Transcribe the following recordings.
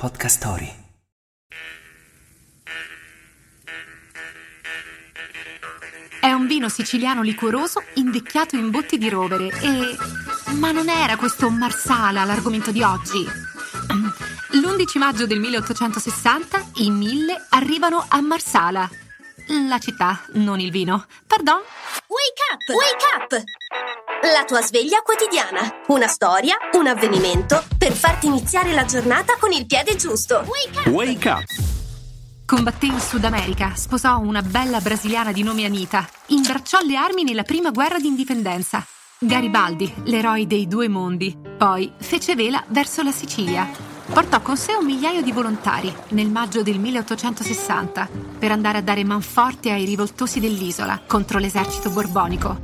Podcast Story. È un vino siciliano liquoroso invecchiato in botti di rovere e... Ma non era questo Marsala l'argomento di oggi. L'11 maggio del 1860 i mille arrivano a Marsala. La città, non il vino. Pardon? Wake up! Wake up! La tua sveglia quotidiana. Una storia, un avvenimento per farti iniziare la giornata con il piede giusto. Wake up! Wake up! Combatté in Sud America, sposò una bella brasiliana di nome Anita, imbracciò le armi nella prima guerra d'indipendenza. Garibaldi, l'eroe dei due mondi, poi fece vela verso la Sicilia. Portò con sé un migliaio di volontari nel maggio del 1860 per andare a dare manforte ai rivoltosi dell'isola contro l'esercito borbonico.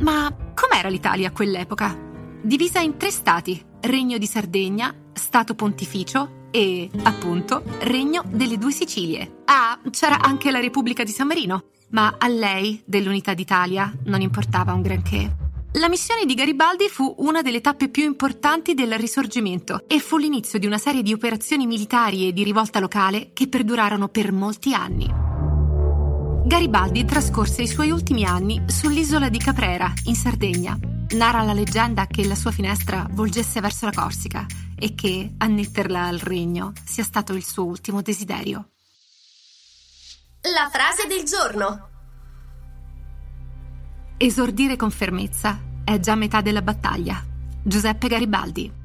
Ma com'era l'Italia a quell'epoca? Divisa in tre stati, Regno di Sardegna, Stato Pontificio e, appunto, Regno delle Due Sicilie. Ah, c'era anche la Repubblica di San Marino, ma a lei, dell'Unità d'Italia, non importava un granché. La missione di Garibaldi fu una delle tappe più importanti del Risorgimento e fu l'inizio di una serie di operazioni militari e di rivolta locale che perdurarono per molti anni. Garibaldi trascorse i suoi ultimi anni sull'isola di Caprera, in Sardegna. Narra la leggenda che la sua finestra volgesse verso la Corsica e che annetterla al regno sia stato il suo ultimo desiderio. La frase del giorno. Esordire con fermezza è già metà della battaglia. Giuseppe Garibaldi.